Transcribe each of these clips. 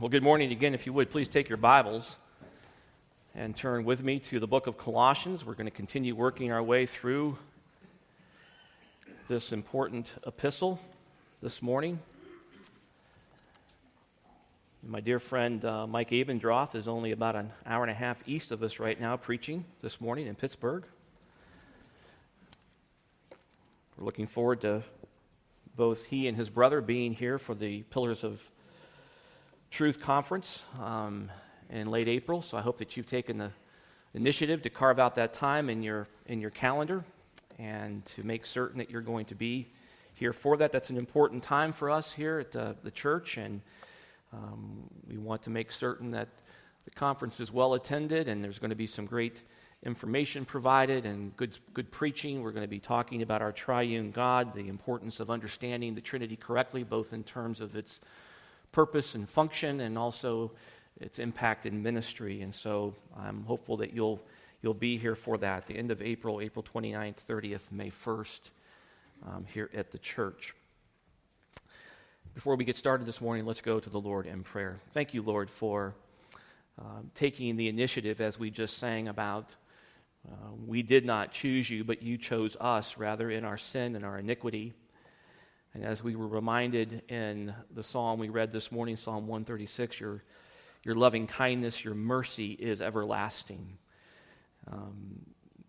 Well, good morning again. If you would, please take your Bibles and turn with me to the book of Colossians. We're going to continue working our way through this important epistle this morning. My dear friend uh, Mike Abendroth is only about an hour and a half east of us right now, preaching this morning in Pittsburgh. We're looking forward to both he and his brother being here for the Pillars of Truth Conference um, in late April. So I hope that you've taken the initiative to carve out that time in your, in your calendar and to make certain that you're going to be here for that. That's an important time for us here at the, the church, and um, we want to make certain that the conference is well attended and there's going to be some great information provided and good, good preaching. We're going to be talking about our triune God, the importance of understanding the Trinity correctly, both in terms of its purpose and function and also its impact in ministry. And so I'm hopeful that you'll, you'll be here for that, the end of April, April 29th, 30th, May 1st, um, here at the church. Before we get started this morning, let's go to the Lord in prayer. Thank you, Lord, for uh, taking the initiative as we just sang about uh, we did not choose you, but you chose us, rather, in our sin and our iniquity. And as we were reminded in the psalm we read this morning, Psalm 136, your, your loving kindness, your mercy is everlasting. Um,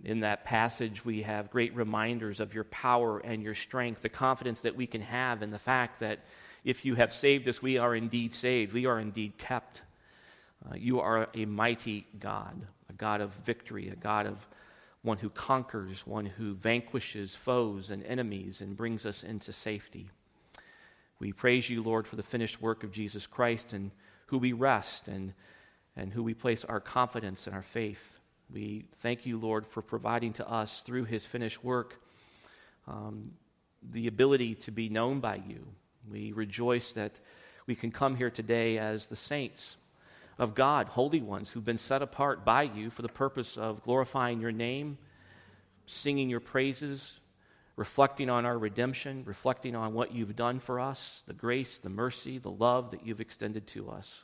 in that passage, we have great reminders of your power and your strength, the confidence that we can have in the fact that if you have saved us, we are indeed saved. We are indeed kept. Uh, you are a mighty God, a God of victory, a God of one who conquers, one who vanquishes foes and enemies and brings us into safety. We praise you, Lord, for the finished work of Jesus Christ and who we rest and, and who we place our confidence and our faith. We thank you, Lord, for providing to us through his finished work um, the ability to be known by you. We rejoice that we can come here today as the saints of God, holy ones who've been set apart by you for the purpose of glorifying your name, singing your praises, reflecting on our redemption, reflecting on what you've done for us, the grace, the mercy, the love that you've extended to us.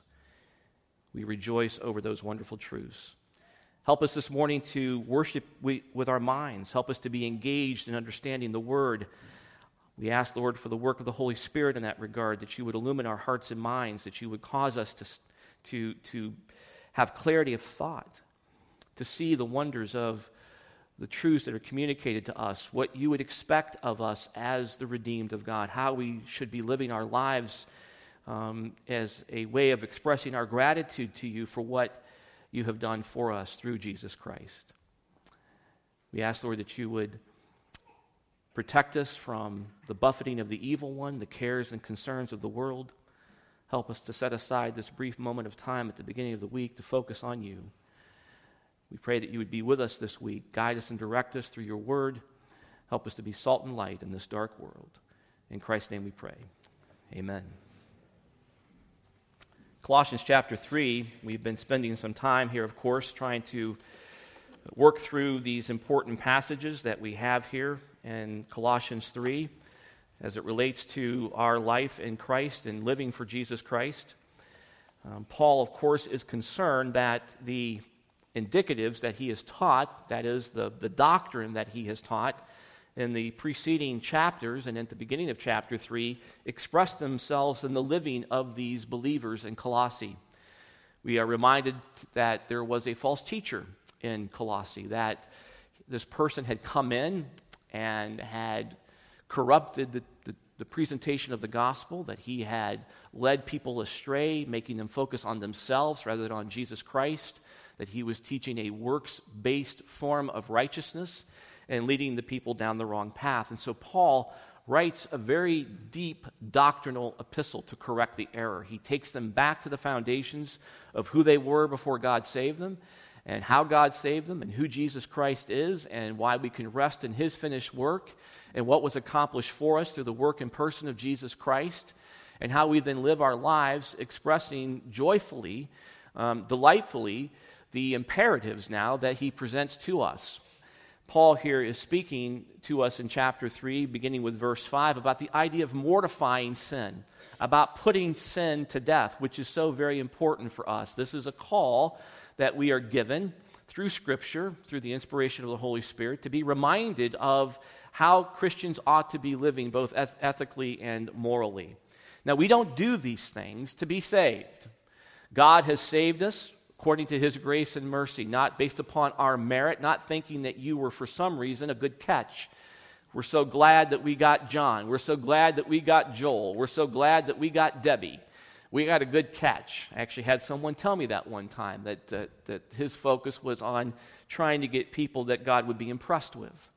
We rejoice over those wonderful truths. Help us this morning to worship with our minds. Help us to be engaged in understanding the Word. We ask, Lord, for the work of the Holy Spirit in that regard, that you would illumine our hearts and minds, that you would cause us to to, to have clarity of thought, to see the wonders of the truths that are communicated to us, what you would expect of us as the redeemed of God, how we should be living our lives um, as a way of expressing our gratitude to you for what you have done for us through Jesus Christ. We ask, Lord, that you would protect us from the buffeting of the evil one, the cares and concerns of the world. Help us to set aside this brief moment of time at the beginning of the week to focus on you. We pray that you would be with us this week, guide us and direct us through your word. Help us to be salt and light in this dark world. In Christ's name we pray. Amen. Colossians chapter 3, we've been spending some time here, of course, trying to work through these important passages that we have here in Colossians 3 as it relates to our life in Christ and living for Jesus Christ. Um, Paul, of course, is concerned that the indicatives that he has taught, that is, the, the doctrine that he has taught in the preceding chapters and at the beginning of chapter 3, express themselves in the living of these believers in Colossae. We are reminded that there was a false teacher in Colossae, that this person had come in and had corrupted the, the, the, presentation of the gospel, that he had led people astray, making them focus on themselves rather than on Jesus Christ, that he was teaching a works based form of righteousness and leading the people down the wrong path. And so Paul writes a very deep doctrinal epistle to correct the error. He takes them back to the foundations of who they were before God saved them and how God saved them and who Jesus Christ is and why we can rest in his finished work and what was accomplished for us through the work and person of Jesus Christ and how we then live our lives expressing joyfully, um, delightfully, the imperatives now that he presents to us. Paul here is speaking to us in chapter 3, beginning with verse 5, about the idea of mortifying sin, about putting sin to death, which is so very important for us. This is a call that we are given through Scripture, through the inspiration of the Holy Spirit, to be reminded of how Christians ought to be living both ethically and morally. Now, we don't do these things to be saved. God has saved us according to his grace and mercy, not based upon our merit, not thinking that you were for some reason a good catch. We're so glad that we got John. We're so glad that we got Joel. We're so glad that we got Debbie. We got a good catch. I actually had someone tell me that one time that, uh, that his focus was on trying to get people that God would be impressed with.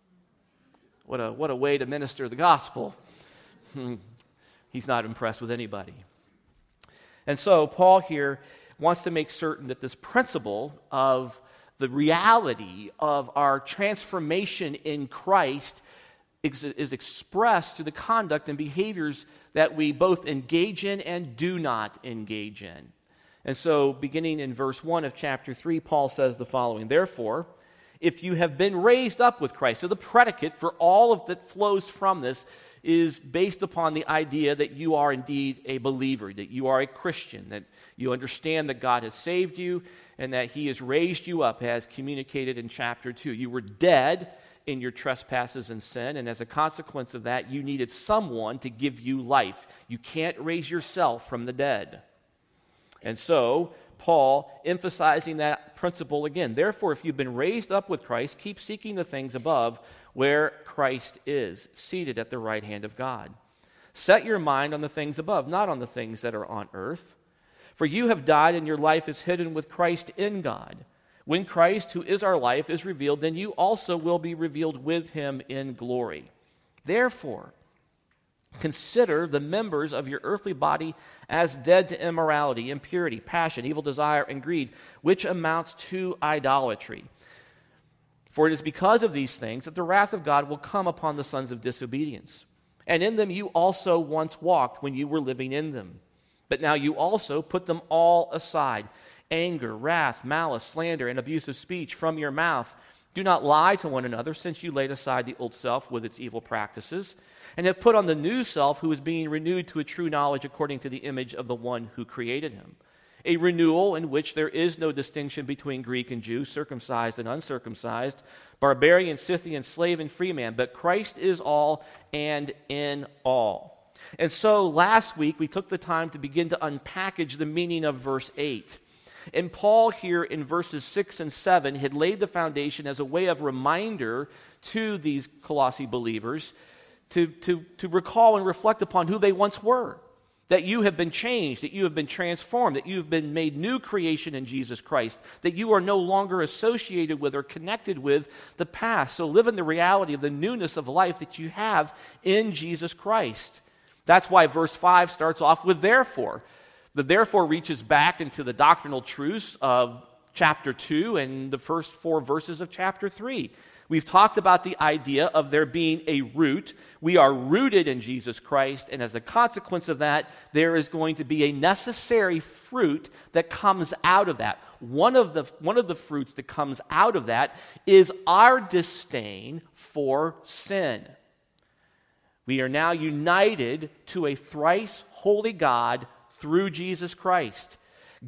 What a, what a way to minister the gospel. He's not impressed with anybody. And so, Paul here wants to make certain that this principle of the reality of our transformation in Christ is expressed through the conduct and behaviors that we both engage in and do not engage in. And so, beginning in verse 1 of chapter 3, Paul says the following Therefore, if you have been raised up with Christ, so the predicate for all of that flows from this is based upon the idea that you are indeed a believer, that you are a Christian, that you understand that God has saved you and that He has raised you up, as communicated in chapter 2. You were dead in your trespasses and sin, and as a consequence of that, you needed someone to give you life. You can't raise yourself from the dead. And so, Paul emphasizing that principle again. Therefore, if you've been raised up with Christ, keep seeking the things above where Christ is, seated at the right hand of God. Set your mind on the things above, not on the things that are on earth. For you have died, and your life is hidden with Christ in God. When Christ, who is our life, is revealed, then you also will be revealed with him in glory. Therefore, consider the members of your earthly body as dead to immorality, impurity, passion, evil desire, and greed, which amounts to idolatry. For it is because of these things that the wrath of God will come upon the sons of disobedience. And in them you also once walked when you were living in them. But now you also put them all aside anger, wrath, malice, slander, and abusive speech from your mouth. Do not lie to one another, since you laid aside the old self with its evil practices, and have put on the new self, who is being renewed to a true knowledge according to the image of the one who created him a renewal in which there is no distinction between Greek and Jew, circumcised and uncircumcised, barbarian, Scythian, slave and free man, but Christ is all and in all. And so last week we took the time to begin to unpackage the meaning of verse 8. And Paul, here in verses 6 and 7, had laid the foundation as a way of reminder to these Colossi believers to, to, to recall and reflect upon who they once were that you have been changed, that you have been transformed, that you have been made new creation in Jesus Christ, that you are no longer associated with or connected with the past. So live in the reality of the newness of life that you have in Jesus Christ. That's why verse 5 starts off with therefore. The therefore reaches back into the doctrinal truths of chapter 2 and the first four verses of chapter 3. We've talked about the idea of there being a root. We are rooted in Jesus Christ, and as a consequence of that, there is going to be a necessary fruit that comes out of that. One of the, one of the fruits that comes out of that is our disdain for sin. We are now united to a thrice holy God through Jesus Christ.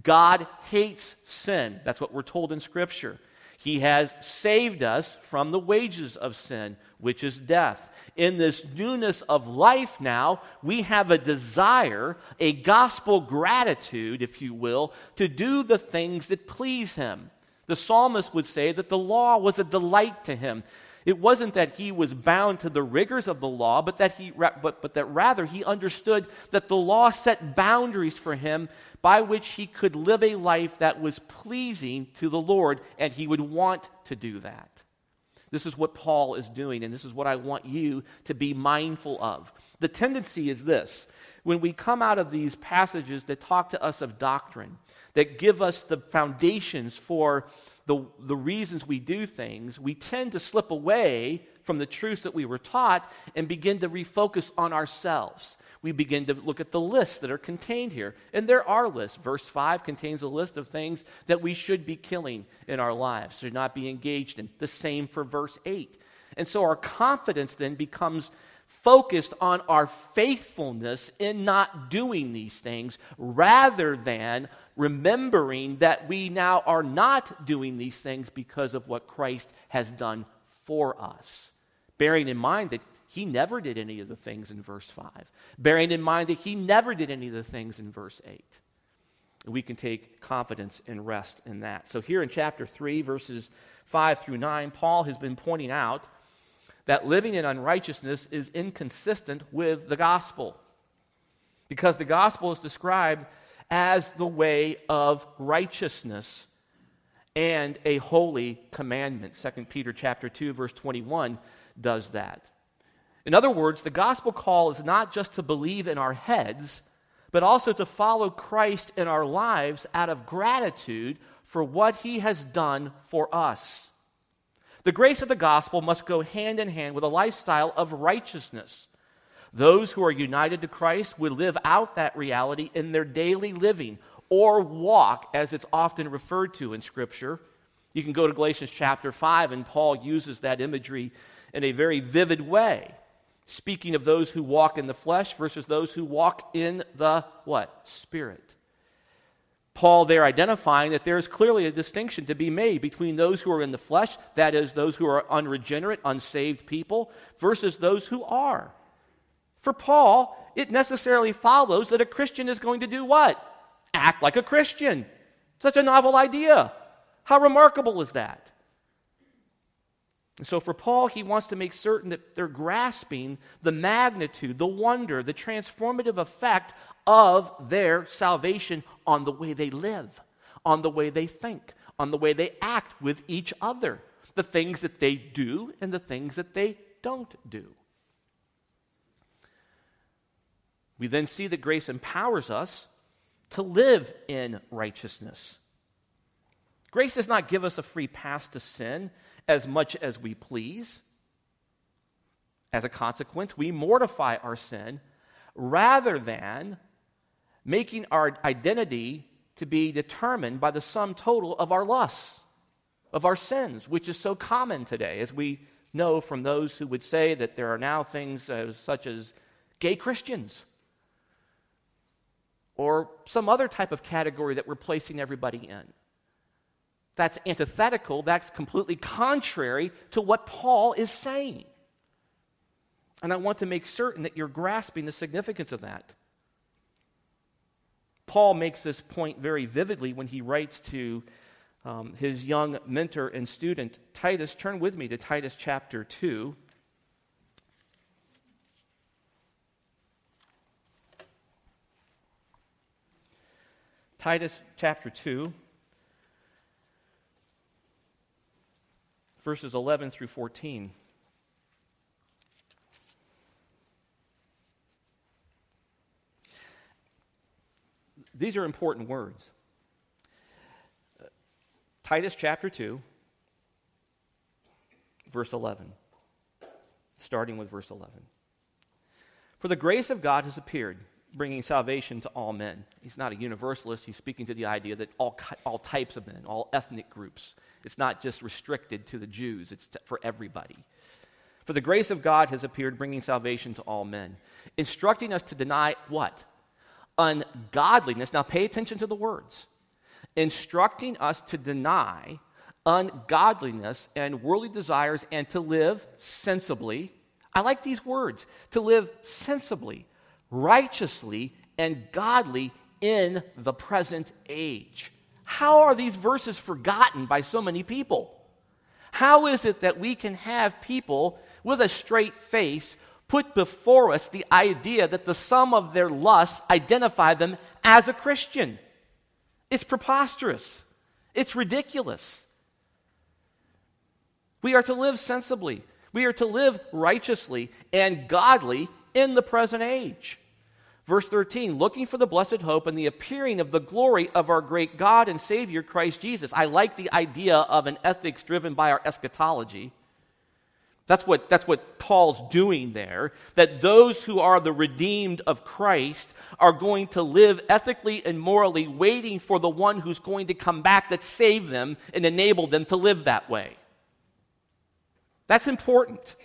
God hates sin. That's what we're told in Scripture. He has saved us from the wages of sin, which is death. In this newness of life now, we have a desire, a gospel gratitude, if you will, to do the things that please Him. The psalmist would say that the law was a delight to him. It wasn't that he was bound to the rigors of the law, but that, he, but, but that rather he understood that the law set boundaries for him by which he could live a life that was pleasing to the Lord, and he would want to do that. This is what Paul is doing, and this is what I want you to be mindful of. The tendency is this when we come out of these passages that talk to us of doctrine, that give us the foundations for the, the reasons we do things, we tend to slip away from the truths that we were taught and begin to refocus on ourselves. We begin to look at the lists that are contained here. And there are lists. Verse 5 contains a list of things that we should be killing in our lives, should not be engaged in. The same for verse 8. And so our confidence then becomes focused on our faithfulness in not doing these things rather than remembering that we now are not doing these things because of what Christ has done for us. Bearing in mind that he never did any of the things in verse 5, bearing in mind that he never did any of the things in verse 8. We can take confidence and rest in that. So, here in chapter 3, verses 5 through 9, Paul has been pointing out that living in unrighteousness is inconsistent with the gospel. Because the gospel is described as the way of righteousness and a holy commandment. 2 Peter chapter 2 verse 21 does that. In other words, the gospel call is not just to believe in our heads, but also to follow Christ in our lives out of gratitude for what he has done for us. The grace of the gospel must go hand in hand with a lifestyle of righteousness. Those who are united to Christ will live out that reality in their daily living or walk, as it's often referred to in Scripture. You can go to Galatians chapter 5, and Paul uses that imagery in a very vivid way, speaking of those who walk in the flesh versus those who walk in the what? Spirit. Paul there identifying that there is clearly a distinction to be made between those who are in the flesh, that is, those who are unregenerate, unsaved people, versus those who are. For Paul, it necessarily follows that a Christian is going to do what? Act like a Christian. Such a novel idea. How remarkable is that? And so for Paul, he wants to make certain that they're grasping the magnitude, the wonder, the transformative effect of their salvation on the way they live, on the way they think, on the way they act with each other, the things that they do and the things that they don't do. We then see that grace empowers us to live in righteousness. Grace does not give us a free pass to sin as much as we please. As a consequence, we mortify our sin rather than making our identity to be determined by the sum total of our lusts, of our sins, which is so common today, as we know from those who would say that there are now things such as gay Christians or some other type of category that we're placing everybody in. That's antithetical, that's completely contrary to what Paul is saying. And I want to make certain that you're grasping the significance of that. Paul makes this point very vividly when he writes to um, his young mentor and student, Titus. Turn with me to Titus chapter 2. Titus chapter 2, verses 11 through 14. These are important words. Titus chapter 2, verse 11. Starting with verse 11. For the grace of God has appeared, bringing salvation to all men. He's not a universalist. He's speaking to the idea that all, all types of men, all ethnic groups. It's not just restricted to the Jews, it's for everybody. For the grace of God has appeared, bringing salvation to all men, instructing us to deny what? Ungodliness. Now, pay attention to the words. Instructing us to deny ungodliness and worldly desires and to live sensibly. I like these words to live sensibly, righteously, and godly in the present age. How are these verses forgotten by so many people? How is it that we can have people with a straight face put before us the idea that the sum of their lusts identify them as a Christian. It's preposterous. It's ridiculous. We are to live sensibly. We are to live righteously and godly in the present age. Verse 13, looking for the blessed hope and the appearing of the glory of our great God and Savior, Christ Jesus. I like the idea of an ethics driven by our eschatology. That's what, that's what Paul's doing there. That those who are the redeemed of Christ are going to live ethically and morally, waiting for the one who's going to come back that saved them and enabled them to live that way. That's important.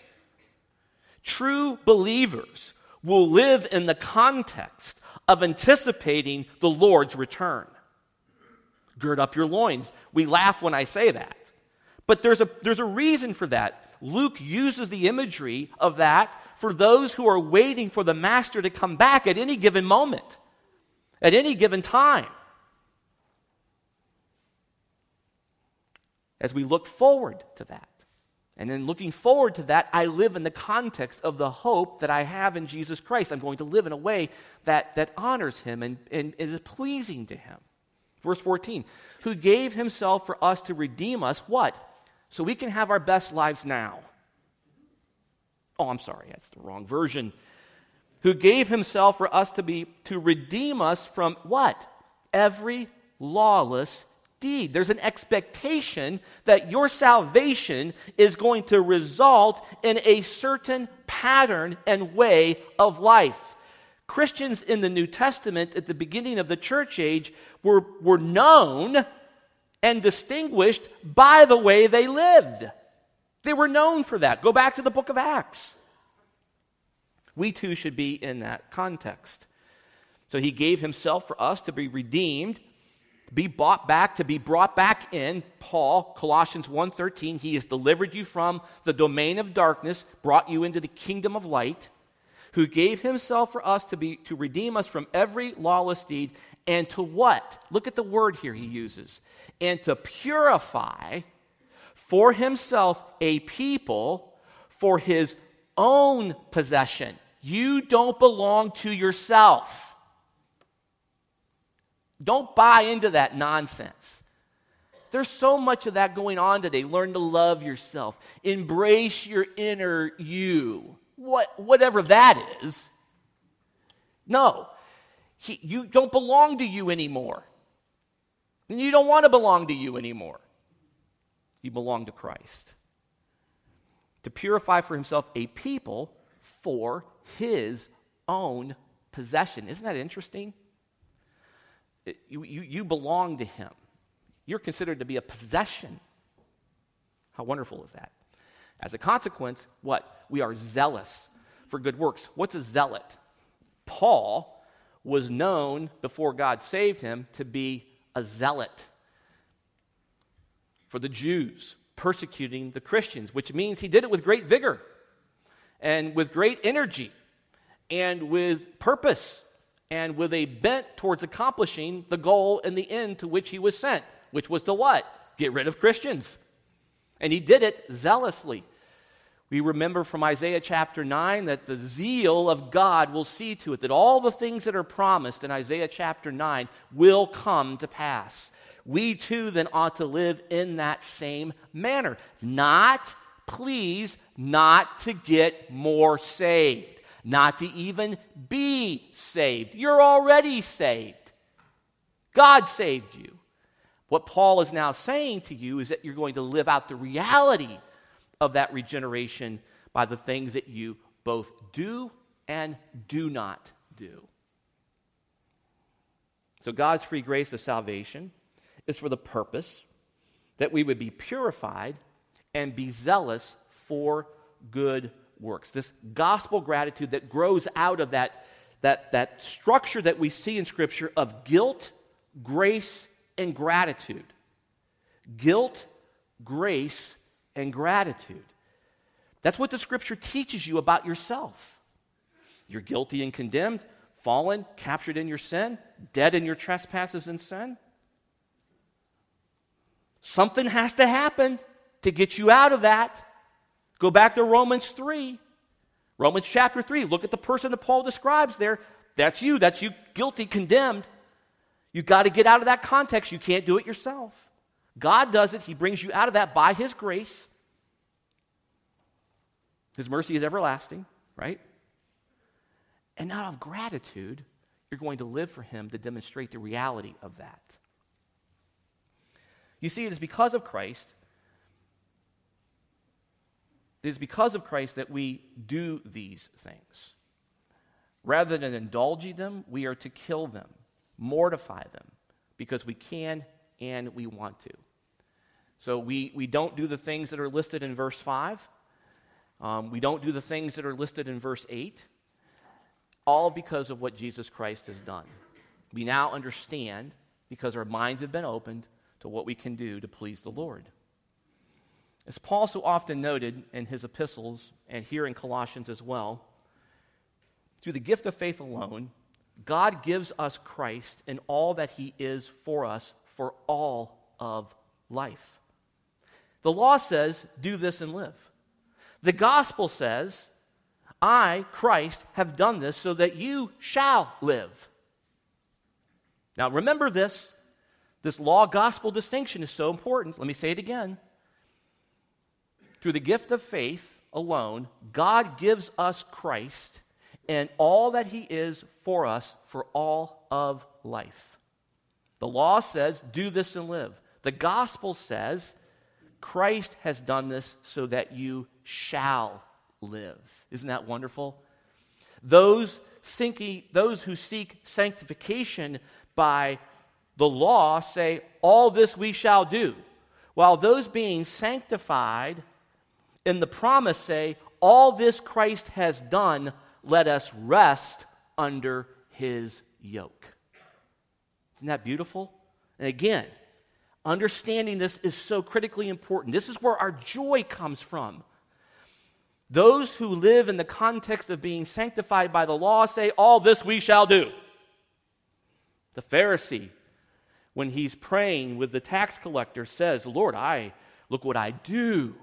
True believers will live in the context of anticipating the Lord's return. Gird up your loins. We laugh when I say that. But there's a, there's a reason for that. Luke uses the imagery of that for those who are waiting for the master to come back at any given moment, at any given time. As we look forward to that. And then looking forward to that, I live in the context of the hope that I have in Jesus Christ. I'm going to live in a way that, that honors him and, and is pleasing to him. Verse 14, who gave himself for us to redeem us, what? So we can have our best lives now. Oh, I'm sorry, that's the wrong version. Who gave himself for us to be to redeem us from what? Every lawless deed. There's an expectation that your salvation is going to result in a certain pattern and way of life. Christians in the New Testament at the beginning of the church age were, were known and distinguished by the way they lived. They were known for that. Go back to the book of Acts. We too should be in that context. So he gave himself for us to be redeemed to be bought back, to be brought back in. Paul, Colossians 1:13, he has delivered you from the domain of darkness, brought you into the kingdom of light, who gave himself for us to be to redeem us from every lawless deed and to what? Look at the word here he uses. And to purify for himself a people for his own possession. You don't belong to yourself. Don't buy into that nonsense. There's so much of that going on today. Learn to love yourself, embrace your inner you, what, whatever that is. No, he, you don't belong to you anymore. And you don't want to belong to you anymore. You belong to Christ. To purify for himself a people for his own possession. Isn't that interesting? you, you, you belong to Him. You're considered to be a possession. How wonderful is that? As a consequence, what? We are zealous for good works. What's a zealot? Paul was known before God saved him to be a zealot for the Jews, persecuting the Christians, which means he did it with great vigor and with great energy and with purpose and with a bent towards accomplishing the goal and the end to which he was sent, which was to what? Get rid of Christians. And he did it zealously. We remember from Isaiah chapter 9 that the zeal of God will see to it that all the things that are promised in Isaiah chapter 9 will come to pass. We too then ought to live in that same manner. Not, please, not to get more saved not to even be saved. You're already saved. God saved you. What Paul is now saying to you is that you're going to live out the reality of that regeneration by the things that you both do and do not do. So, God's free grace of salvation is for the purpose that we would be purified and be zealous for good works. This gospel gratitude that grows out of that, that, that structure that we see in Scripture of guilt, grace, and gratitude. Guilt, grace, and gratitude. That's what the Scripture teaches you about yourself. You're guilty and condemned, fallen, captured in your sin, dead in your trespasses and sin. Something has to happen to get you out of that. Go back to Romans 3. Romans chapter 3. Look at the person that Paul describes there. That's you. That's you guilty, condemned. You've got to get out of that context. You can't do it yourself. God does it. He brings you out of that by His grace. His mercy is everlasting, right? And out of gratitude, you're going to live for Him to demonstrate the reality of that. You see, it is because of Christ. It is because of Christ that we do these things. Rather than indulging them, we are to kill them, mortify them, because we can and we want to. So we, we don't do the things that are listed in verse 5. Um, we don't do the things that are listed in verse 8. All because of what Jesus Christ has done. We now understand, because our minds have been opened, to what we can do to please the Lord. As Paul so often noted in his epistles, and here in Colossians as well, through the gift of faith alone, God gives us Christ and all that he is for us for all of life. The law says, do this and live. The gospel says, I, Christ, have done this so that you shall live. Now remember this. This law gospel distinction is so important. Let me say it again. Through the gift of faith alone, God gives us Christ and all that he is for us for all of life. The law says, do this and live. The gospel says, Christ has done this so that you shall live. Isn't that wonderful? Those, those who seek sanctification by the law say, All this we shall do. While those being sanctified in the promise say, All this Christ has done, let us rest under his yoke. Isn't that beautiful? And again, understanding this is so critically important. This is where our joy comes from. Those who live in the context of being sanctified by the law say, All this we shall do. The Pharisee, when he's praying with the tax collector, says, Lord, I look what I do.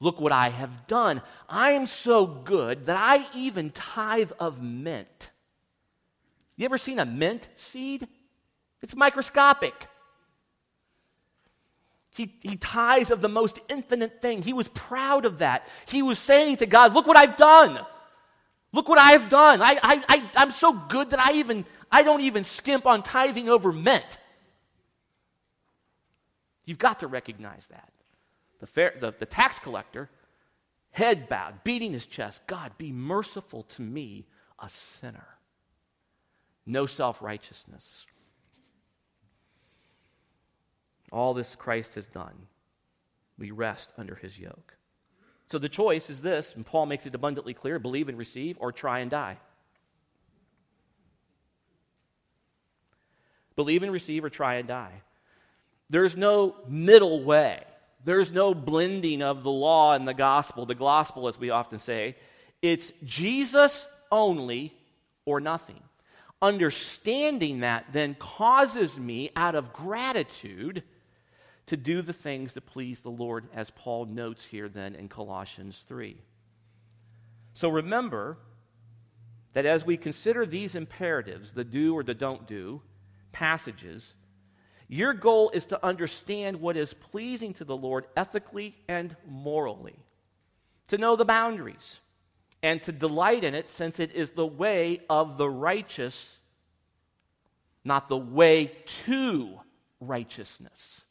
Look what I have done. I'm so good that I even tithe of mint. You ever seen a mint seed? It's microscopic. He, he tithes of the most infinite thing. He was proud of that. He was saying to God, Look what I've done. Look what I have done. I, I, I, I'm so good that I even I don't even skimp on tithing over mint. You've got to recognize that. The, fair, the, the tax collector, head bowed, beating his chest, God, be merciful to me, a sinner. No self righteousness. All this Christ has done. We rest under his yoke. So the choice is this, and Paul makes it abundantly clear believe and receive, or try and die. Believe and receive, or try and die. There's no middle way. There's no blending of the law and the gospel, the gospel, as we often say. It's Jesus only or nothing. Understanding that then causes me, out of gratitude, to do the things that please the Lord, as Paul notes here then in Colossians 3. So remember that as we consider these imperatives, the do or the don't do passages, your goal is to understand what is pleasing to the Lord ethically and morally, to know the boundaries, and to delight in it since it is the way of the righteous, not the way to righteousness.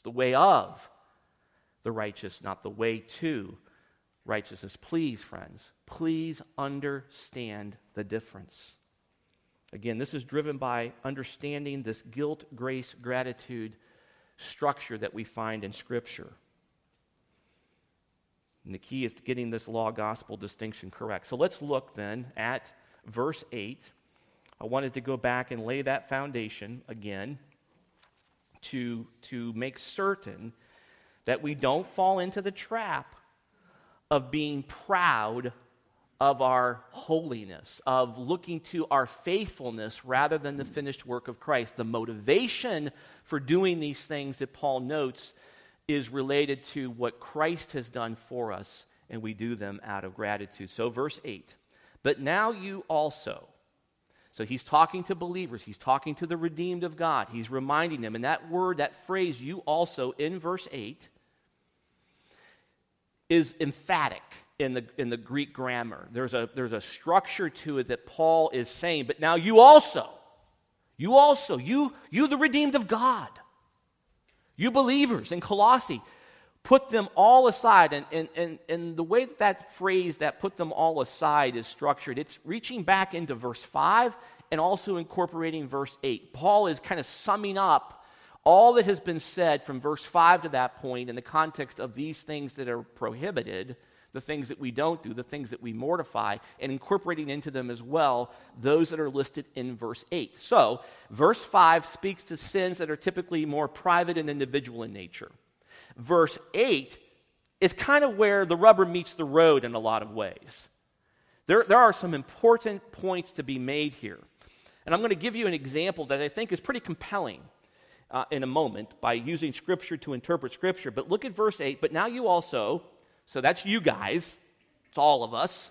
It's the way of the righteous, not the way to righteousness. Please, friends, please understand the difference. Again, this is driven by understanding this guilt, grace, gratitude structure that we find in Scripture. And the key is getting this law gospel distinction correct. So let's look then at verse 8. I wanted to go back and lay that foundation again to, to make certain that we don't fall into the trap of being proud of our holiness, of looking to our faithfulness rather than the finished work of Christ. The motivation for doing these things that Paul notes is related to what Christ has done for us, and we do them out of gratitude. So, verse 8 But now you also, so he's talking to believers, he's talking to the redeemed of God, he's reminding them. And that word, that phrase, you also, in verse 8, is emphatic. in the, in the Greek grammar. There's a, there's a structure to it that Paul is saying, but now you also, you also, you, you the redeemed of God, you believers in Colossae, put them all aside. And, and, and, and the way that that phrase, that put them all aside, is structured, it's reaching back into verse 5 and also incorporating verse 8. Paul is kind of summing up all that has been said from verse 5 to that point in the context of these things that are prohibited the things that we don't do, the things that we mortify, and incorporating into them as well those that are listed in verse 8. So, verse 5 speaks to sins that are typically more private and individual in nature. Verse 8 is kind of where the rubber meets the road in a lot of ways. There, there are some important points to be made here. And I'm going to give you an example that I think is pretty compelling. Uh, in a moment by using Scripture to interpret Scripture. But look at verse 8. But now you also, so that's you guys, it's all of us.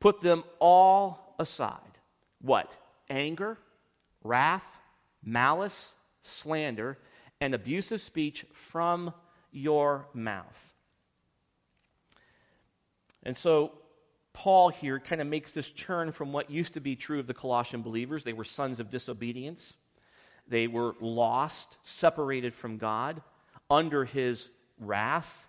Put them all aside. What? Anger, wrath, malice, slander, and abusive speech from your mouth. And so Paul here kind of makes this turn from what used to be true of the Colossian believers. They were sons of disobedience, they were lost, separated from God, under his wrath.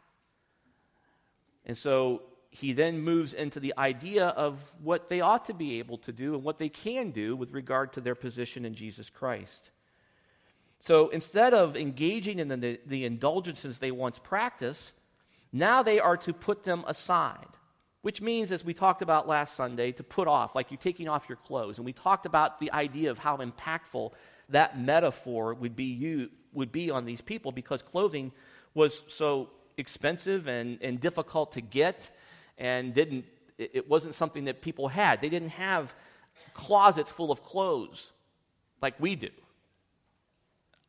And so he then moves into the idea of what they ought to be able to do and what they can do with regard to their position in Jesus Christ. So instead of engaging in the, the indulgences they once practiced, now they are to put them aside, which means, as we talked about last Sunday, to put off, like you're taking off your clothes. And we talked about the idea of how impactful that metaphor would be, you, would be on these people because clothing was so expensive and, and difficult to get and didn't it wasn't something that people had they didn't have closets full of clothes like we do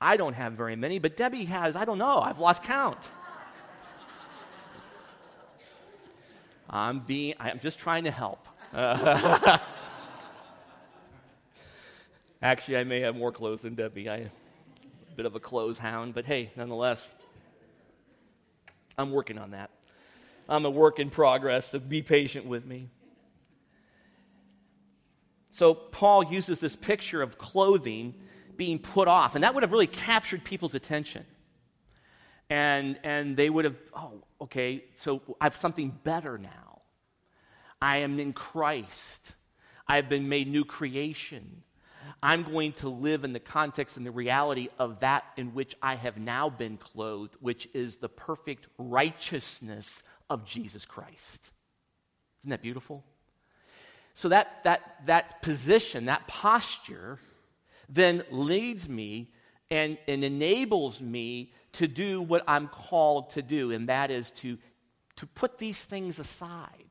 i don't have very many but debbie has i don't know i've lost count i'm being i'm just trying to help actually i may have more clothes than debbie I, am a bit of a clothes hound but hey nonetheless I'm working on that. I'm a work in progress, so be patient with me. So, Paul uses this picture of clothing being put off, and that would have really captured people's attention. And, and they would have, oh, okay, so I have something better now. I am in Christ. I have been made new creation. I'm going to live in the context and the reality of that in which I have now been clothed, which is the perfect righteousness of Jesus Christ. Isn't that beautiful? So that, that, that position, that posture, then leads me and, and enables me to do what I'm called to do, and that is to, to put these things aside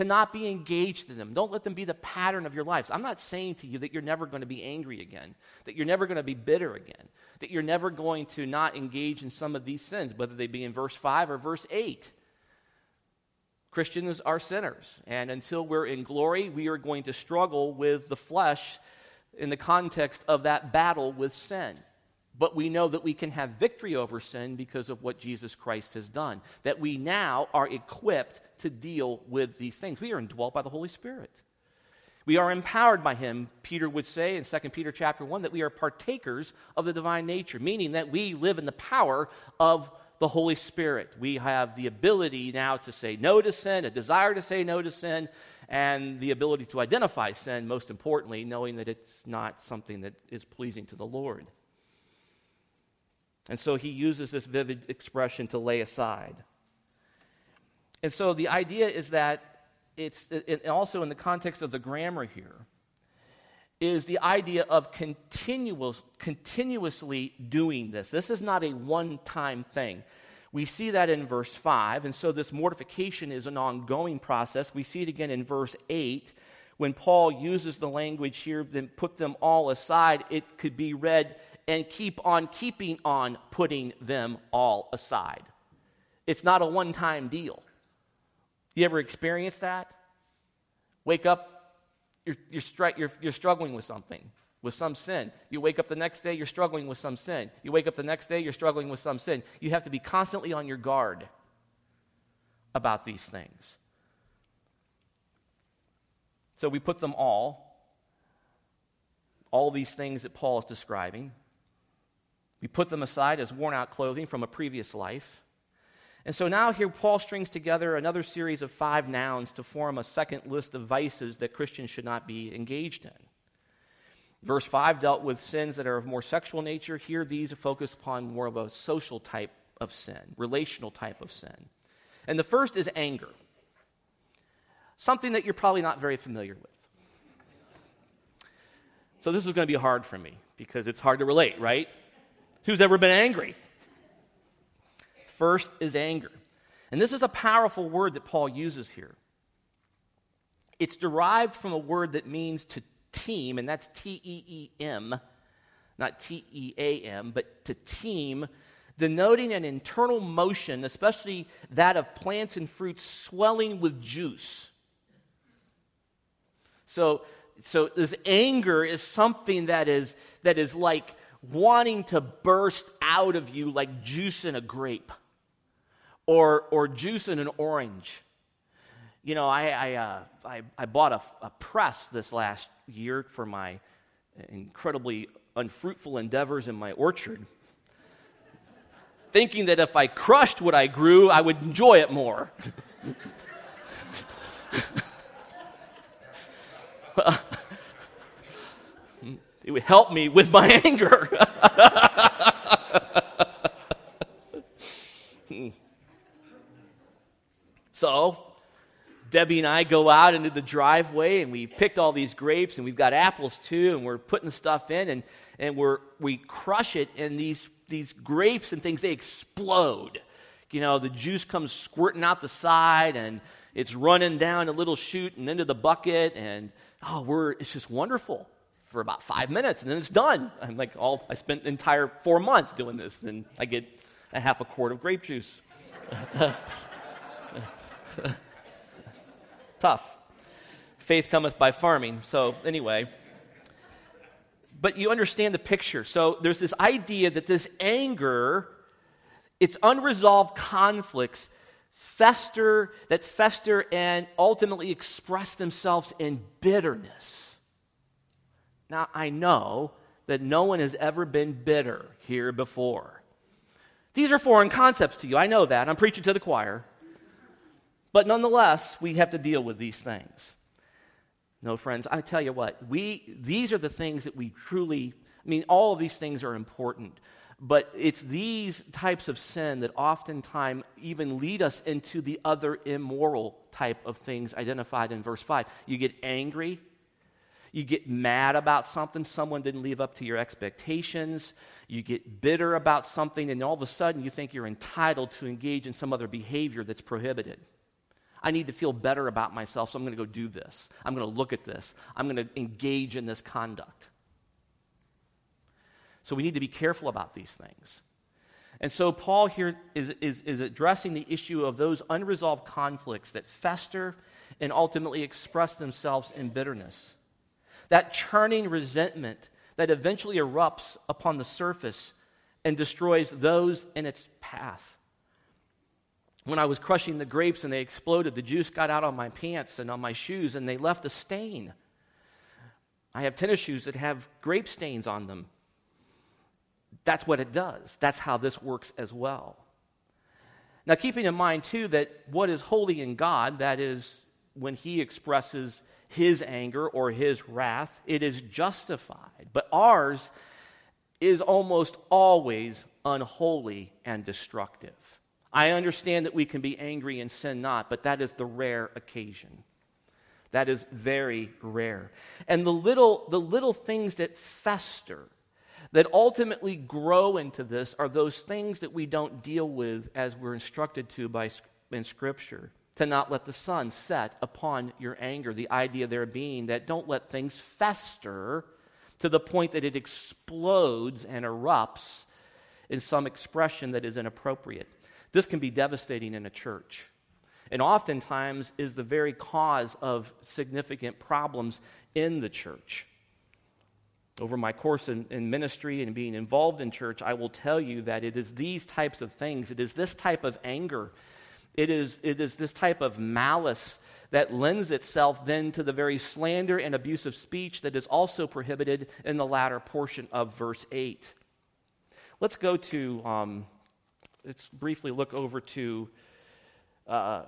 to not be engaged in them. Don't let them be the pattern of your lives. I'm not saying to you that you're never going to be angry again, that you're never going to be bitter again, that you're never going to not engage in some of these sins, whether they be in verse 5 or verse 8. Christians are sinners, and until we're in glory, we are going to struggle with the flesh in the context of that battle with sin. But we know that we can have victory over sin because of what Jesus Christ has done. That we now are equipped to deal with these things. We are indwelt by the Holy Spirit. We are empowered by him, Peter would say in 2 Peter chapter 1, that we are partakers of the divine nature, meaning that we live in the power of the Holy Spirit. We have the ability now to say no to sin, a desire to say no to sin, and the ability to identify sin, most importantly, knowing that it's not something that is pleasing to the Lord. And so he uses this vivid expression to lay aside. And so the idea is that it's it, also in the context of the grammar here is the idea of continuous, continuously doing this. This is not a one time thing. We see that in verse 5, and so this mortification is an ongoing process. We see it again in verse 8. When Paul uses the language here, then put them all aside, it could be read and keep on keeping on putting them all aside. It's not a one time deal. You ever experience that? Wake up, you're, you're, you're, you're struggling with something, with some sin. You wake up the next day, you're struggling with some sin. You wake up the next day, you're struggling with some sin. You have to be constantly on your guard. about these things. So we put them all, all these things that Paul is describing, we put them aside as worn out clothing from a previous life. And so now here Paul strings together another series of five nouns to form a second list of vices that Christians should not be engaged in. Verse 5 dealt with sins that are of more sexual nature. Here, these are focused upon more of a social type of sin, relational type of sin. And the first is anger, something that you're probably not very familiar with. So, this is going to be hard for me because it's hard to relate, right? Who's ever been angry? First is anger. And this is a powerful word that Paul uses here. It's derived from a word that means to team, and that's T E E M, not T E A M, but to team, denoting an internal motion, especially that of plants and fruits swelling with juice. So, so this anger is something that is, that is like wanting to burst out of you like juice in a grape or, or juice in an orange. You know, I, I, uh, I, I, bought a, a press this last year for my uh, incredibly unfruitful endeavors in my orchard, thinking that if I crushed what I grew, I would enjoy it more. it would help me with my anger. so, Debbie and I go out into the driveway and we picked all these grapes and we've got apples too and we're putting stuff in and, and we're, we crush it and these, these grapes and things, they explode. You know, the juice comes squirting out the side and it's running down a little chute and into the bucket and oh, we're, it's just wonderful for about five minutes and then it's done. I'm like, all, I spent the entire four months doing this and I get a half a quart of grape juice. Tough. Faith cometh by farming. So, anyway. But you understand the picture. So, there's this idea that this anger, it's unresolved conflicts fester, that fester and ultimately express themselves in bitterness. Now, I know that no one has ever been bitter here before. These are foreign concepts to you. I know that. I'm preaching to the choir. But nonetheless, we have to deal with these things. No, friends, I tell you what, we, these are the things that we truly, I mean, all of these things are important, but it's these types of sin that oftentimes even lead us into the other immoral type of things identified in verse 5. You get angry, you get mad about something, someone didn't live up to your expectations, you get bitter about something, and all of a sudden you think you're entitled to engage in some other behavior that's prohibited. I need to feel better about myself, so I'm going to go do this. I'm going to look at this. I'm going to engage in this conduct. So we need to be careful about these things. And so Paul here is, is, is addressing the issue of those unresolved conflicts that fester and ultimately express themselves in bitterness. That churning resentment that eventually erupts upon the surface and destroys those in its path when I was crushing the grapes and they exploded, the juice got out on my pants and on my shoes and they left a stain. I have tennis shoes that have grape stains on them. That's what it does. That's how this works as well. Now, keeping in mind, too, that what is holy in God, that is, when He expresses His anger or His wrath, it is justified. But ours is almost always unholy and destructive. I understand that we can be angry and sin not, but that is the rare occasion. That is very rare. And the little, the little things that fester, that ultimately grow into this, are those things that we don't deal with as we're instructed to by, in Scripture. To not let the sun set upon your anger. The idea there being that don't let things fester to the point that it explodes and erupts in some expression that is inappropriate. This can be devastating in a church and oftentimes is the very cause of significant problems in the church. Over my course in, in, ministry and being involved in church, I will tell you that it is these types of things, it is this type of anger, It is, it is this type of malice that lends itself then to the very slander and abusive speech that is also prohibited in the latter portion of verse 8. Let's go to, um, let's briefly look over to uh,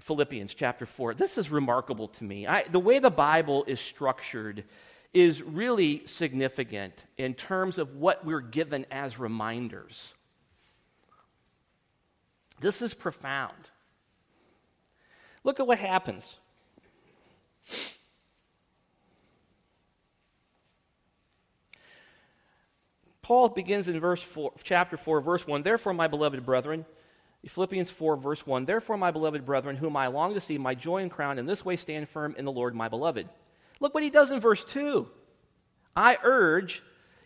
Philippians chapter 4. This is remarkable to me. I, the way the Bible is structured is really significant in terms of what we're given as reminders. This is profound. Look at what happens. Paul begins in verse 4, chapter 4, verse 1. Therefore, my beloved brethren, Philippians 4, verse 1 Therefore, my beloved brethren, whom I long to see, my joy and crown, in this way stand firm in the Lord, my beloved. Look what he does in verse 2. I urge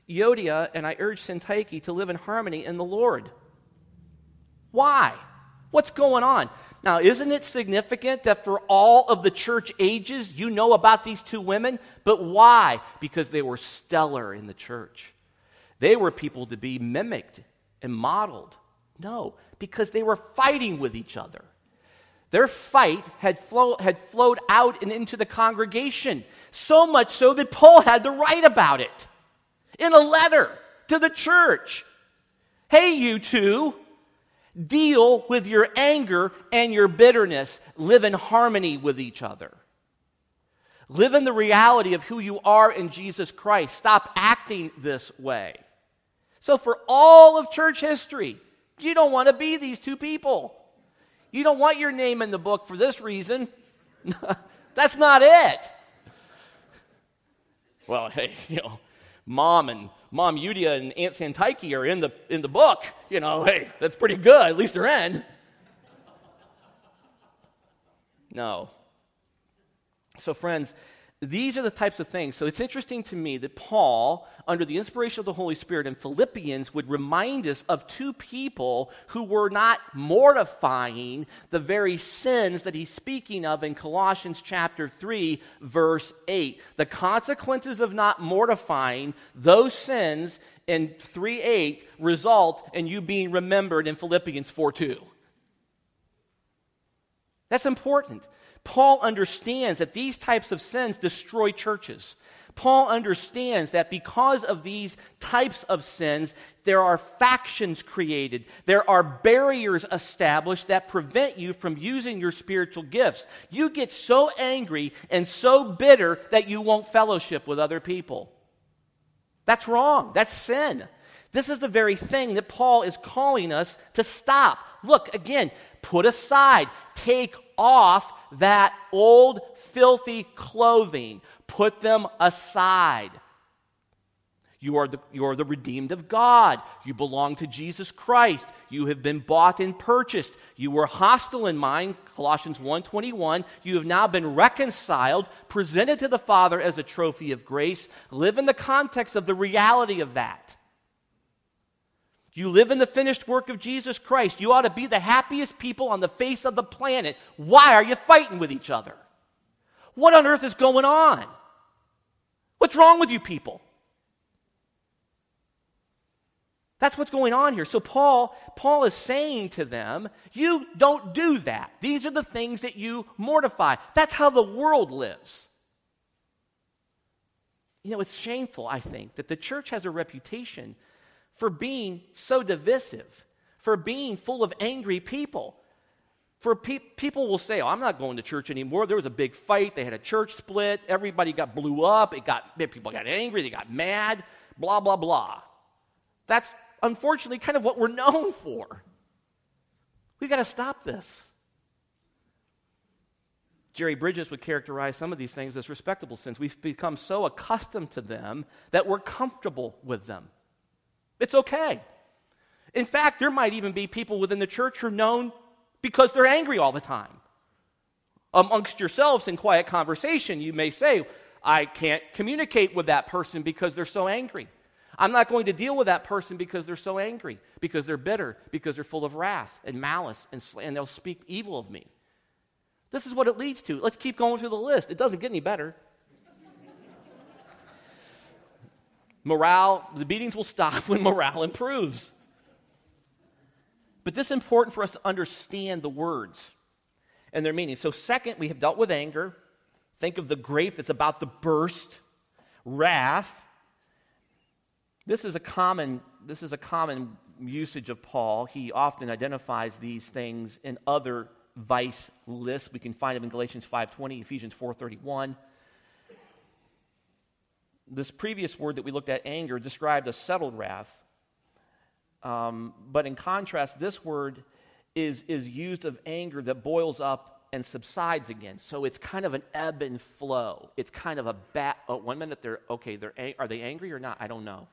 Euodia and I urge Syntyche to live in harmony in the Lord. Why? What's going on? Now, isn't it significant that for all of the church ages, you know about these two women? But why? Because they were stellar in the church. They were people to be mimicked and modeled. No, because they were fighting with each other. Their fight had, flow, had flowed out and into the congregation, so much so that Paul had to write about it in a letter to the church. Hey, you two, deal with your anger and your bitterness. Live in harmony with each other. Live in the reality of who you are in Jesus Christ. Stop acting this way. So, for all of church history, you don't want to be these two people. You don't want your name in the book for this reason. That's not it. Well, hey, you know, mom and mom Euodia and Aunt Syntyche are in the in the book. You know, hey, that's pretty good. At least they're in. No. So, friends, these are the types of things. So it's interesting to me that Paul, under the inspiration of the Holy Spirit in Philippians, would remind us of two people who were not mortifying the very sins that he's speaking of in Colossians chapter 3, verse 8. The consequences of not mortifying those sins in 3 8 result in you being remembered in Philippians 4 2. That's important. Paul understands that these types of sins destroy churches. Paul understands that because of these types of sins, there are factions created. There are barriers established that prevent you from using your spiritual gifts. You get so angry and so bitter that you won't fellowship with other people. That's wrong. That's sin. This is the very thing that Paul is calling us to stop. Look, again, put aside, take off that old filthy clothing. Put them aside. You are, the, you are the redeemed of God. You belong to Jesus Christ. You have been bought and purchased. You were hostile in mind, Colossians 1:21. You have now been reconciled, presented to the Father as a trophy of grace. Live in the context of the reality of that. You live in the finished work of Jesus Christ. You ought to be the happiest people on the face of the planet. Why are you fighting with each other? What on earth is going on? What's wrong with you people? That's what's going on here. So Paul, Paul is saying to them, you don't do that. These are the things that you mortify. That's how the world lives. You know, it's shameful, I think, that the church has a reputation for being so divisive, for being full of angry people. For pe- people will say, "Oh, I'm not going to church anymore." There was a big fight. They had a church split. Everybody got blew up. It got people got angry. They got mad. Blah blah blah. That's unfortunately kind of what we're known for. We got to stop this. Jerry Bridges would characterize some of these things as respectable sins. We've become so accustomed to them that we're comfortable with them. It's okay. In fact, there might even be people within the church who are known because they're angry all the time. Amongst yourselves in quiet conversation, you may say, I can't communicate with that person because they're so angry. I'm not going to deal with that person because they're so angry, because they're bitter, because they're full of wrath and malice, and, sl- and they'll speak evil of me. This is what it leads to. Let's keep going through the list. It doesn't get any better. Morale, the beatings will stop when morale improves. But this is important for us to understand the words and their meaning. So, second, we have dealt with anger. Think of the grape that's about to burst, wrath. This is a common, this is a common usage of Paul. He often identifies these things in other vice lists. We can find them in Galatians 5:20, Ephesians 4:31. This previous word that we looked at, anger, described a settled wrath. Um, but in contrast, this word is, is used of anger that boils up and subsides again. So it's kind of an ebb and flow. It's kind of a bat. Oh, one minute they're okay. They're are they angry or not? I don't know.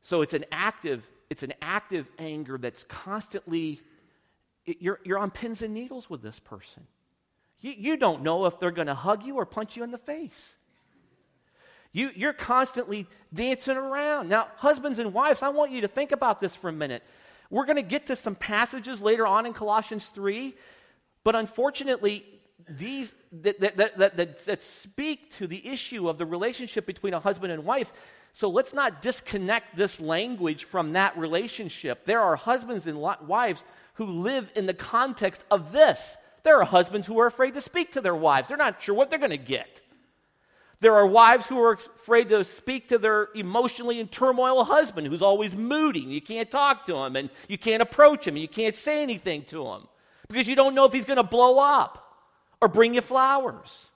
So it's an active. It's an active anger that's constantly. It, you're you're on pins and needles with this person. You, you don't know if they're going to hug you or punch you in the face. You, you're constantly dancing around. Now, husbands and wives, I want you to think about this for a minute. We're going to get to some passages later on in Colossians 3, but unfortunately, these that, that, that, that, that speak to the issue of the relationship between a husband and wife. So let's not disconnect this language from that relationship. There are husbands and wives who live in the context of this. There are husbands who are afraid to speak to their wives, they're not sure what they're going to get. There are wives who are afraid to speak to their emotionally in turmoil husband who's always moody. You can't talk to him and you can't approach him and you can't say anything to him because you don't know if he's going to blow up or bring you flowers.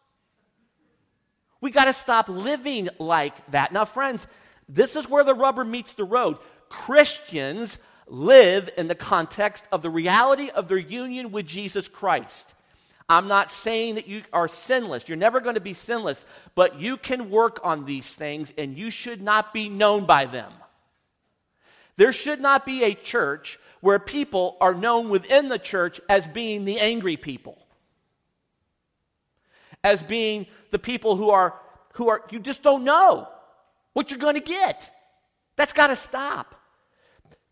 We got to stop living like that. Now, friends, this is where the rubber meets the road. Christians live in the context of the reality of their union with Jesus Christ. I'm not saying that you are sinless. You're never going to be sinless, but you can work on these things and you should not be known by them. There should not be a church where people are known within the church as being the angry people, as being the people who are, who are you just don't know what you're going to get. That's got to stop.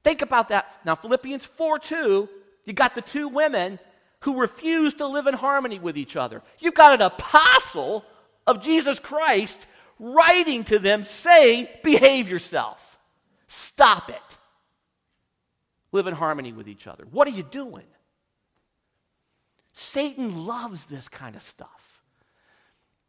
Think about that. Now, Philippians 4 2, you got the two women who refuse to live in harmony with each other. You've got an apostle of Jesus Christ writing to them saying, Behave yourself, stop it, live in harmony with each other. What are you doing? Satan loves this kind of stuff.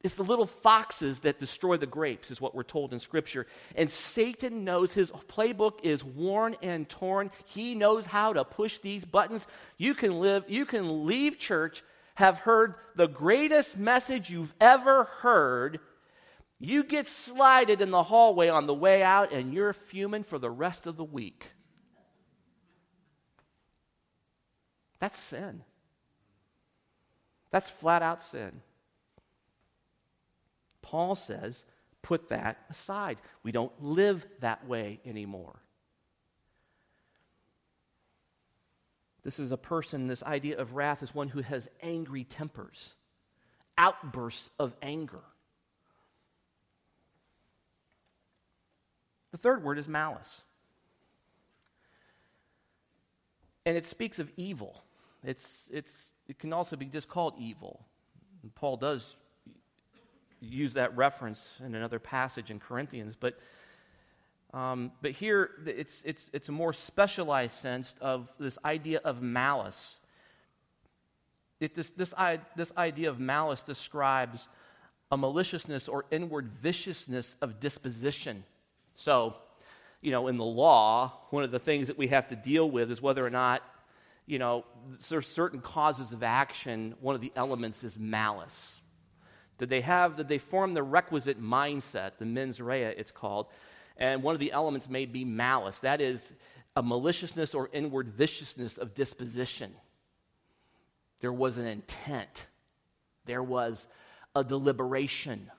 It's the little foxes that destroy the grapes, is what we're told in Scripture. And Satan knows his playbook is worn and torn. He knows how to push these buttons. You can live, you can leave church, have heard the greatest message you've ever heard. You get slided in the hallway on the way out, and you're fuming for the rest of the week. That's sin. That's flat out sin. Paul says, put that aside. We don't live that way anymore. This is a person, this idea of wrath is one who has angry tempers, outbursts of anger. The third word is malice. And it speaks of evil. It's, it's, it can also be just called evil. And Paul does use that reference in another passage in Corinthians, but, um, but here it's, it's, it's a more specialized sense of this idea of malice. It, this, this, this idea of malice describes a maliciousness or inward viciousness of disposition. So, you know, in the law, one of the things that we have to deal with is whether or not, you know, there's certain causes of action. One of the elements is malice. Did they have, did they form the requisite mindset, the mens rea it's called? And one of the elements may be malice. That is a maliciousness or inward viciousness of disposition. There was an intent. There was a deliberation.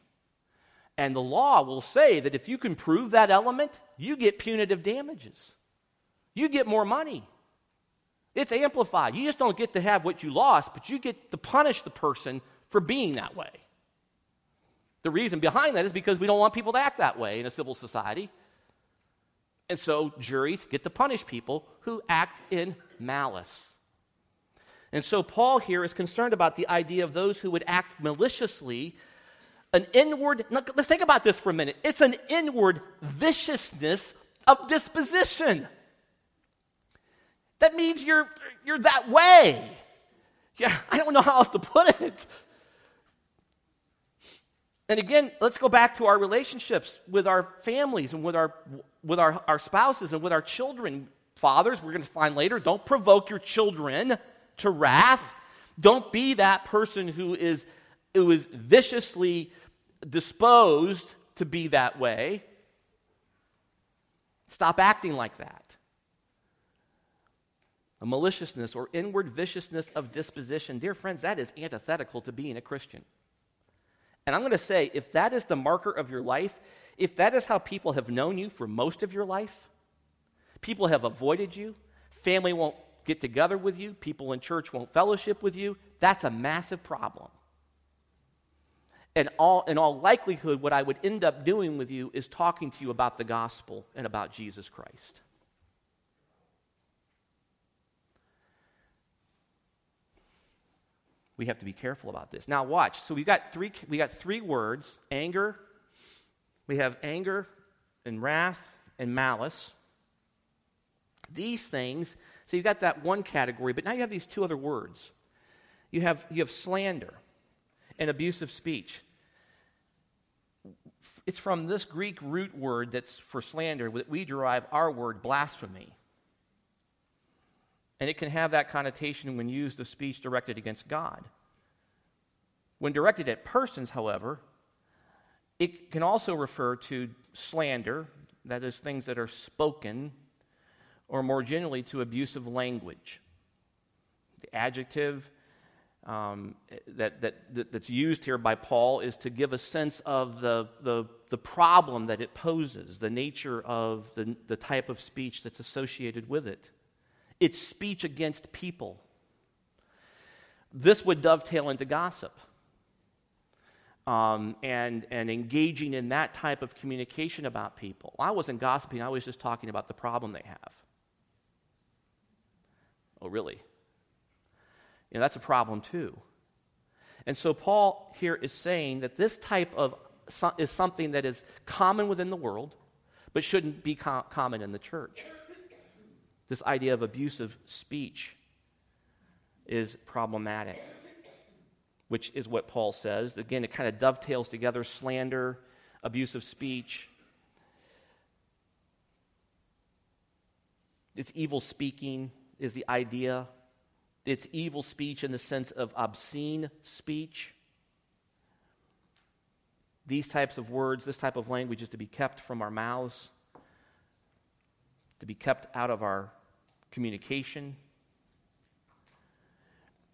And the law will say that if you can prove that element, you get punitive damages. You get more money. It's amplified. You just don't get to have what you lost, but you get to punish the person for being that way. The reason behind that is because we don't want people to act that way in a civil society. And so juries get to punish people who act in malice. And so Paul here is concerned about the idea of those who would act maliciously, an inward, let's think about this for a minute. It's an inward viciousness of disposition. That means you're, you're that way. Yeah, I don't know how else to put it. And again, let's go back to our relationships with our families and with our, with our, our spouses and with our children. Fathers, we're going to find later, don't provoke your children to wrath. Don't be that person who is, who is viciously disposed to be that way. Stop acting like that. A maliciousness or inward viciousness of disposition, dear friends, that is antithetical to being a Christian. And I'm going to say, if that is the marker of your life, if that is how people have known you for most of your life, people have avoided you, family won't get together with you, people in church won't fellowship with you, that's a massive problem. And all, in all likelihood, what I would end up doing with you is talking to you about the gospel and about Jesus Christ. We have to be careful about this. Now watch. So we've got three we got three words, anger. We have anger and wrath and malice. These things, so you've got that one category, but now you have these two other words. You have you have slander and abusive speech. It's from this Greek root word that's for slander that we derive our word blasphemy. And it can have that connotation when used of speech directed against God. When directed at persons, however, it can also refer to slander, that is, things that are spoken, or more generally to abusive language. The adjective um, that, that, that, that's used here by Paul is to give a sense of the, the, the problem that it poses, the nature of the, the type of speech that's associated with it. It's speech against people. This would dovetail into gossip. Um, and, and engaging in that type of communication about people. I wasn't gossiping, I was just talking about the problem they have. Oh, really? You know, that's a problem too. And so Paul here is saying that this type of is something that is common within the world, but shouldn't be com- common in the church. This idea of abusive speech is problematic, which is what Paul says. Again, it kind of dovetails together slander, abusive speech. It's evil speaking, is the idea. It's evil speech in the sense of obscene speech. These types of words, this type of language is to be kept from our mouths, to be kept out of our communication.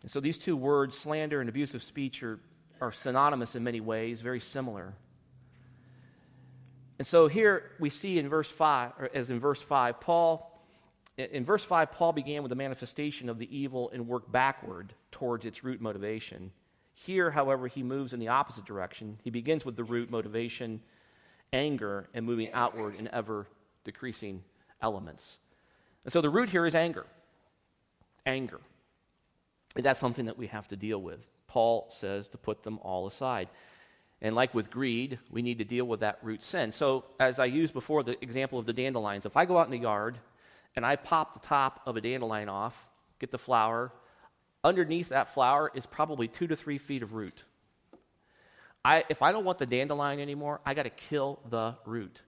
And so these two words, slander and abusive speech, are, are synonymous in many ways, very similar. And so here we see in verse 5, or as in verse 5, Paul, in verse 5, Paul began with the manifestation of the evil and worked backward towards its root motivation. Here, however, he moves in the opposite direction. He begins with the root motivation, anger, and moving outward in ever decreasing elements. And so the root here is anger. Anger. And that's something that we have to deal with. Paul says to put them all aside. And like with greed, we need to deal with that root sin. So, as I used before, the example of the dandelions, if I go out in the yard and I pop the top of a dandelion off, get the flower, underneath that flower is probably two to three feet of root. I, if I don't want the dandelion anymore, I got to kill the root.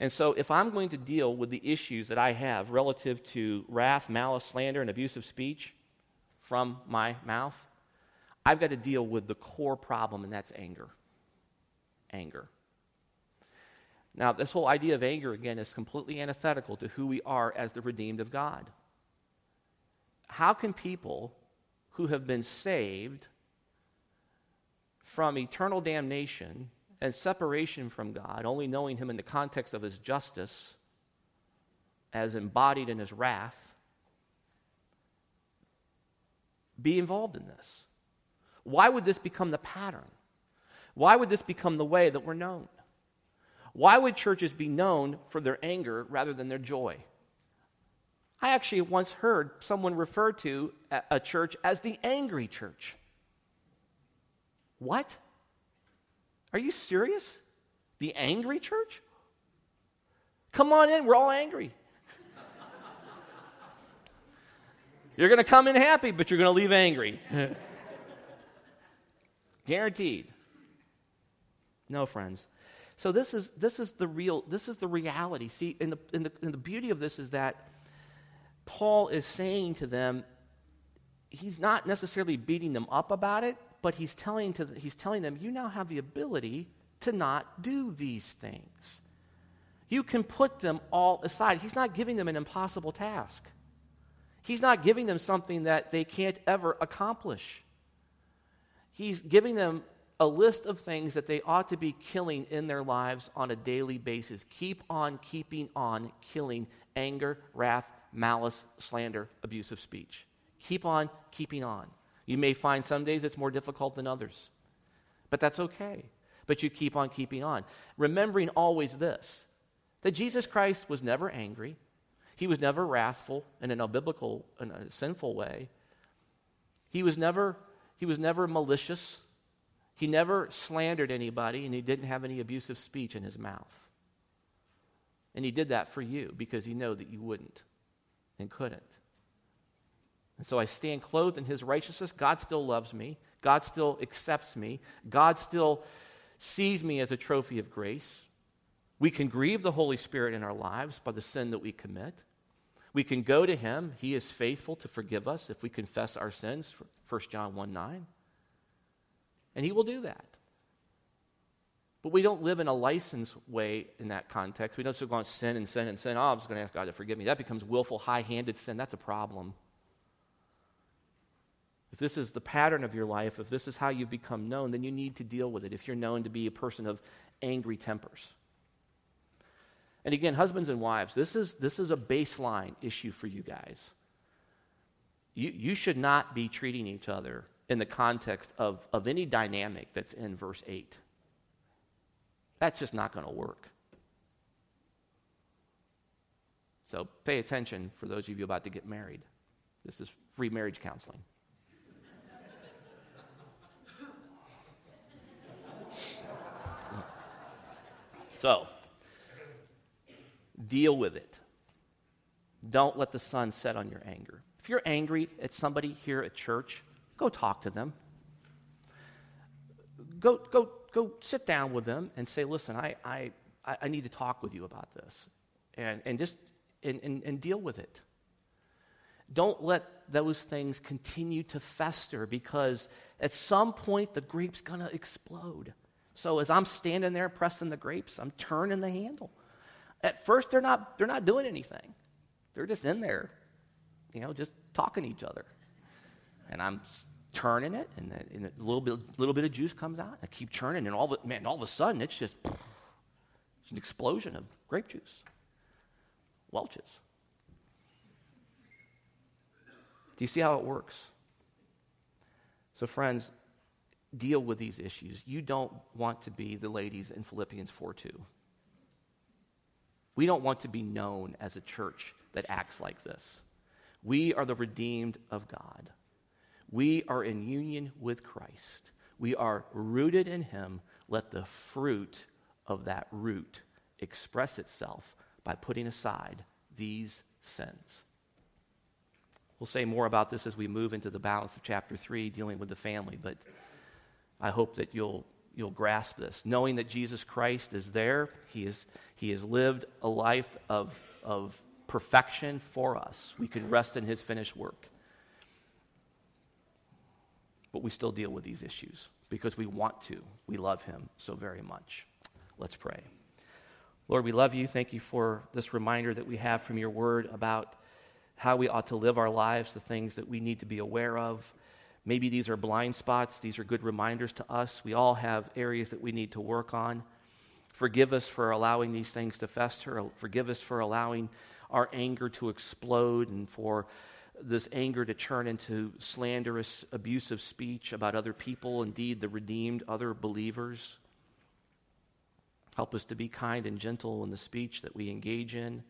And so, if I'm going to deal with the issues that I have relative to wrath, malice, slander, and abusive speech from my mouth, I've got to deal with the core problem, and that's anger. Anger. Now, this whole idea of anger, again, is completely antithetical to who we are as the redeemed of God. How can people who have been saved from eternal damnation and separation from God, only knowing Him in the context of His justice as embodied in His wrath, be involved in this? Why would this become the pattern? Why would this become the way that we're known? Why would churches be known for their anger rather than their joy? I actually once heard someone refer to a church as the angry church. What? Are you serious? The angry church? Come on in, we're all angry. You're going to come in happy, but you're going to leave angry. Guaranteed. No, friends. So this is this is the real this is the reality. See, and the, and the, the beauty of this is that Paul is saying to them, he's not necessarily beating them up about it, but he's telling to he's telling them, you now have the ability to not do these things. You can put them all aside. He's not giving them an impossible task. He's not giving them something that they can't ever accomplish. He's giving them a list of things that they ought to be killing in their lives on a daily basis. Keep on keeping on killing anger, wrath, malice, slander, abusive speech. Keep on keeping on. You may find some days it's more difficult than others, but that's okay. But you keep on keeping on. Remembering always this that Jesus Christ was never angry, he was never wrathful in an unbiblical, in a sinful way. He was never, he was never malicious. He never slandered anybody, and he didn't have any abusive speech in his mouth. And he did that for you because he knew that you wouldn't and couldn't. And so I stand clothed in his righteousness. God still loves me. God still accepts me. God still sees me as a trophy of grace. We can grieve the Holy Spirit in our lives by the sin that we commit. We can go to him. He is faithful to forgive us if we confess our sins, 1 John 1 9. And he will do that. But we don't live in a license way in that context. We don't just go on sin and sin and sin. Oh, I'm just going to ask God to forgive me. That becomes willful, high handed sin. That's a problem. If this is the pattern of your life, if this is how you've become known, then you need to deal with it if you're known to be a person of angry tempers. And again, husbands and wives, this is, this is a baseline issue for you guys. You, you should not be treating each other in the context of, of any dynamic that's in verse 8. That's just not going to work. So pay attention for those of you about to get married. This is free marriage counseling. So, deal with it. Don't let the sun set on your anger. If you're angry at somebody here at church, go talk to them. Go, go, go sit down with them and say, listen, I, I, I need to talk with you about this. And, and just and, and, and deal with it. Don't let those things continue to fester because at some point the grape's going to explode. So as I'm standing there pressing the grapes, I'm turning the handle. At first, they're not, they're not doing anything. They're just in there, you know, just talking to each other. And I'm turning it, and, and a little bit, little bit of juice comes out. I keep churning, and all of, man, all of a sudden, it's just it's an explosion of grape juice. Welch's. Do you see how it works? So, friends, deal with these issues. You don't want to be the ladies in Philippians 4 2. We don't want to be known as a church that acts like this. We are the redeemed of God. We are in union with Christ. We are rooted in Him. Let the fruit of that root express itself by putting aside these sins. We'll say more about this as we move into the balance of chapter 3, dealing with the family, but I hope that you'll, you'll grasp this. Knowing that Jesus Christ is there, He, is, he has lived a life of, of perfection for us. We can rest in His finished work. But we still deal with these issues because we want to. We love Him so very much. Let's pray. Lord, we love you. Thank you for this reminder that we have from your word about how we ought to live our lives, the things that we need to be aware of. Maybe these are blind spots, these are good reminders to us. We all have areas that we need to work on. Forgive us for allowing these things to fester. Forgive us for allowing our anger to explode and for this anger to turn into slanderous, abusive speech about other people, indeed the redeemed, other believers. Help us to be kind and gentle in the speech that we engage in,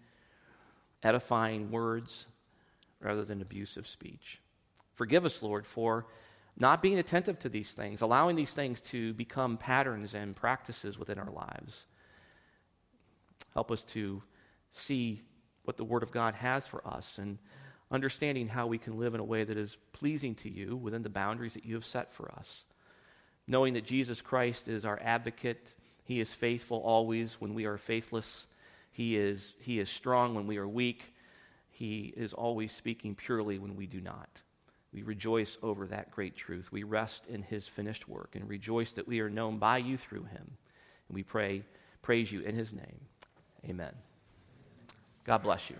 edifying words rather than abusive speech. Forgive us, Lord, for not being attentive to these things, allowing these things to become patterns and practices within our lives. Help us to see what the Word of God has for us and understanding how we can live in a way that is pleasing to you within the boundaries that you have set for us. Knowing that Jesus Christ is our advocate, He is faithful always when we are faithless, He is, he is strong when we are weak, He is always speaking purely when we do not. We rejoice over that great truth. We rest in His finished work and rejoice that we are known by you through Him. And we pray, praise you in His name. Amen. God bless you.